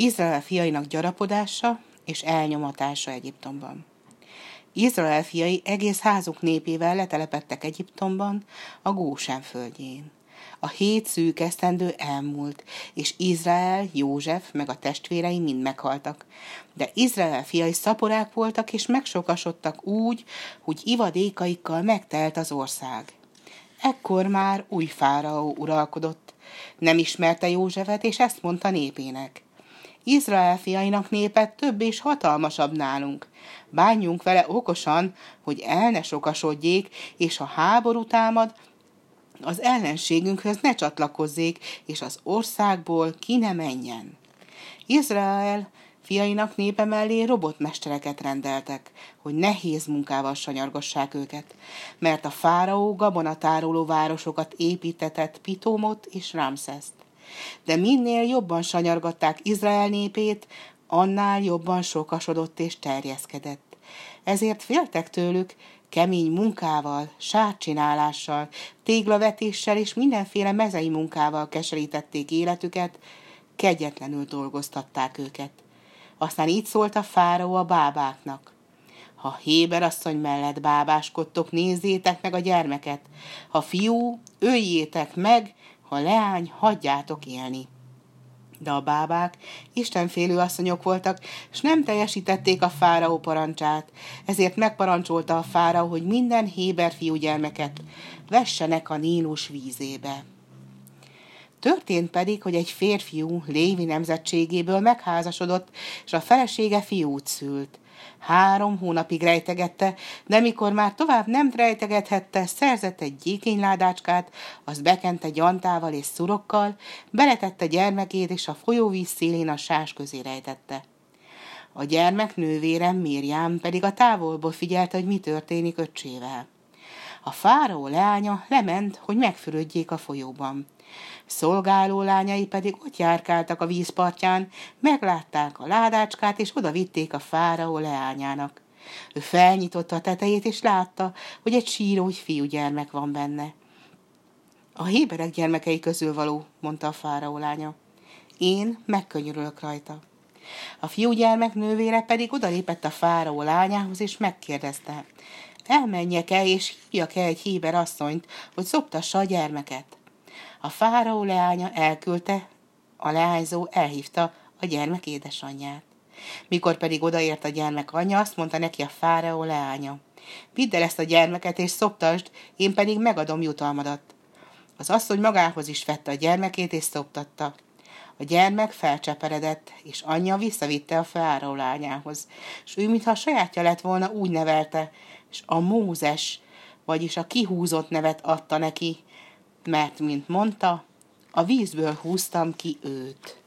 Izrael fiainak gyarapodása és elnyomatása Egyiptomban. Izrael fiai egész házuk népével letelepettek Egyiptomban, a Gósán földjén. A hét szűk esztendő elmúlt, és Izrael, József meg a testvérei mind meghaltak. De Izrael fiai szaporák voltak, és megsokasodtak úgy, hogy ivadékaikkal megtelt az ország. Ekkor már új fáraó uralkodott. Nem ismerte Józsefet, és ezt mondta népének. Izrael fiainak népe több és hatalmasabb nálunk. Bánjunk vele okosan, hogy el ne sokasodjék, és ha háború támad, az ellenségünkhöz ne csatlakozzék, és az országból ki ne menjen. Izrael fiainak népe mellé robotmestereket rendeltek, hogy nehéz munkával sanyargassák őket, mert a fáraó gabonatároló városokat építetett Pitomot és Ramszeszt. De minél jobban sanyargatták Izrael népét, annál jobban sokasodott és terjeszkedett. Ezért féltek tőlük, kemény munkával, sárcsinálással, téglavetéssel és mindenféle mezei munkával keserítették életüket, kegyetlenül dolgoztatták őket. Aztán így szólt a fáraó a bábáknak. Ha Héber asszony mellett bábáskodtok, nézzétek meg a gyermeket. Ha fiú, öljétek meg, ha leány, hagyjátok élni. De a bábák istenfélő asszonyok voltak, és nem teljesítették a fáraó parancsát, ezért megparancsolta a fáraó, hogy minden Héber fiúgyermeket vessenek a Nílus vízébe. Történt pedig, hogy egy férfiú Lévi nemzetségéből megházasodott, és a felesége fiút szült. Három hónapig rejtegette, de mikor már tovább nem rejtegethette, szerzett egy gyékényládácskát, azt bekente gyantával és szurokkal, beletette gyermekét, és a folyóvíz szélén a sás közé rejtette. A gyermek nővérem Mérjám pedig a távolból figyelte, hogy mi történik öccsével. A fáraó leánya lement, hogy megfürödjék a folyóban. Szolgáló lányai pedig ott járkáltak a vízpartján, meglátták a ládácskát, és oda vitték a fáraó leányának. Ő felnyitotta a tetejét, és látta, hogy egy síró fiúgyermek van benne. A héberek gyermekei közül való, mondta a fáraó lánya. Én megkönyörülök rajta. A fiúgyermek nővére pedig odalépett a fáraó lányához, és megkérdezte, elmenjek-e, és hívjak-e egy héber asszonyt, hogy szoptassa a gyermeket. A fáraó leánya elküldte, a leányzó elhívta a gyermek édesanyját. Mikor pedig odaért a gyermek anyja, azt mondta neki a fáraó leánya. Vidd el ezt a gyermeket, és szoptasd, én pedig megadom jutalmadat. Az asszony magához is vette a gyermekét, és szoptatta. A gyermek felcseperedett, és anyja visszavitte a fáraó lányához, és ő, mintha a sajátja lett volna, úgy nevelte, és a Mózes, vagyis a kihúzott nevet adta neki, mert, mint mondta, a vízből húztam ki őt.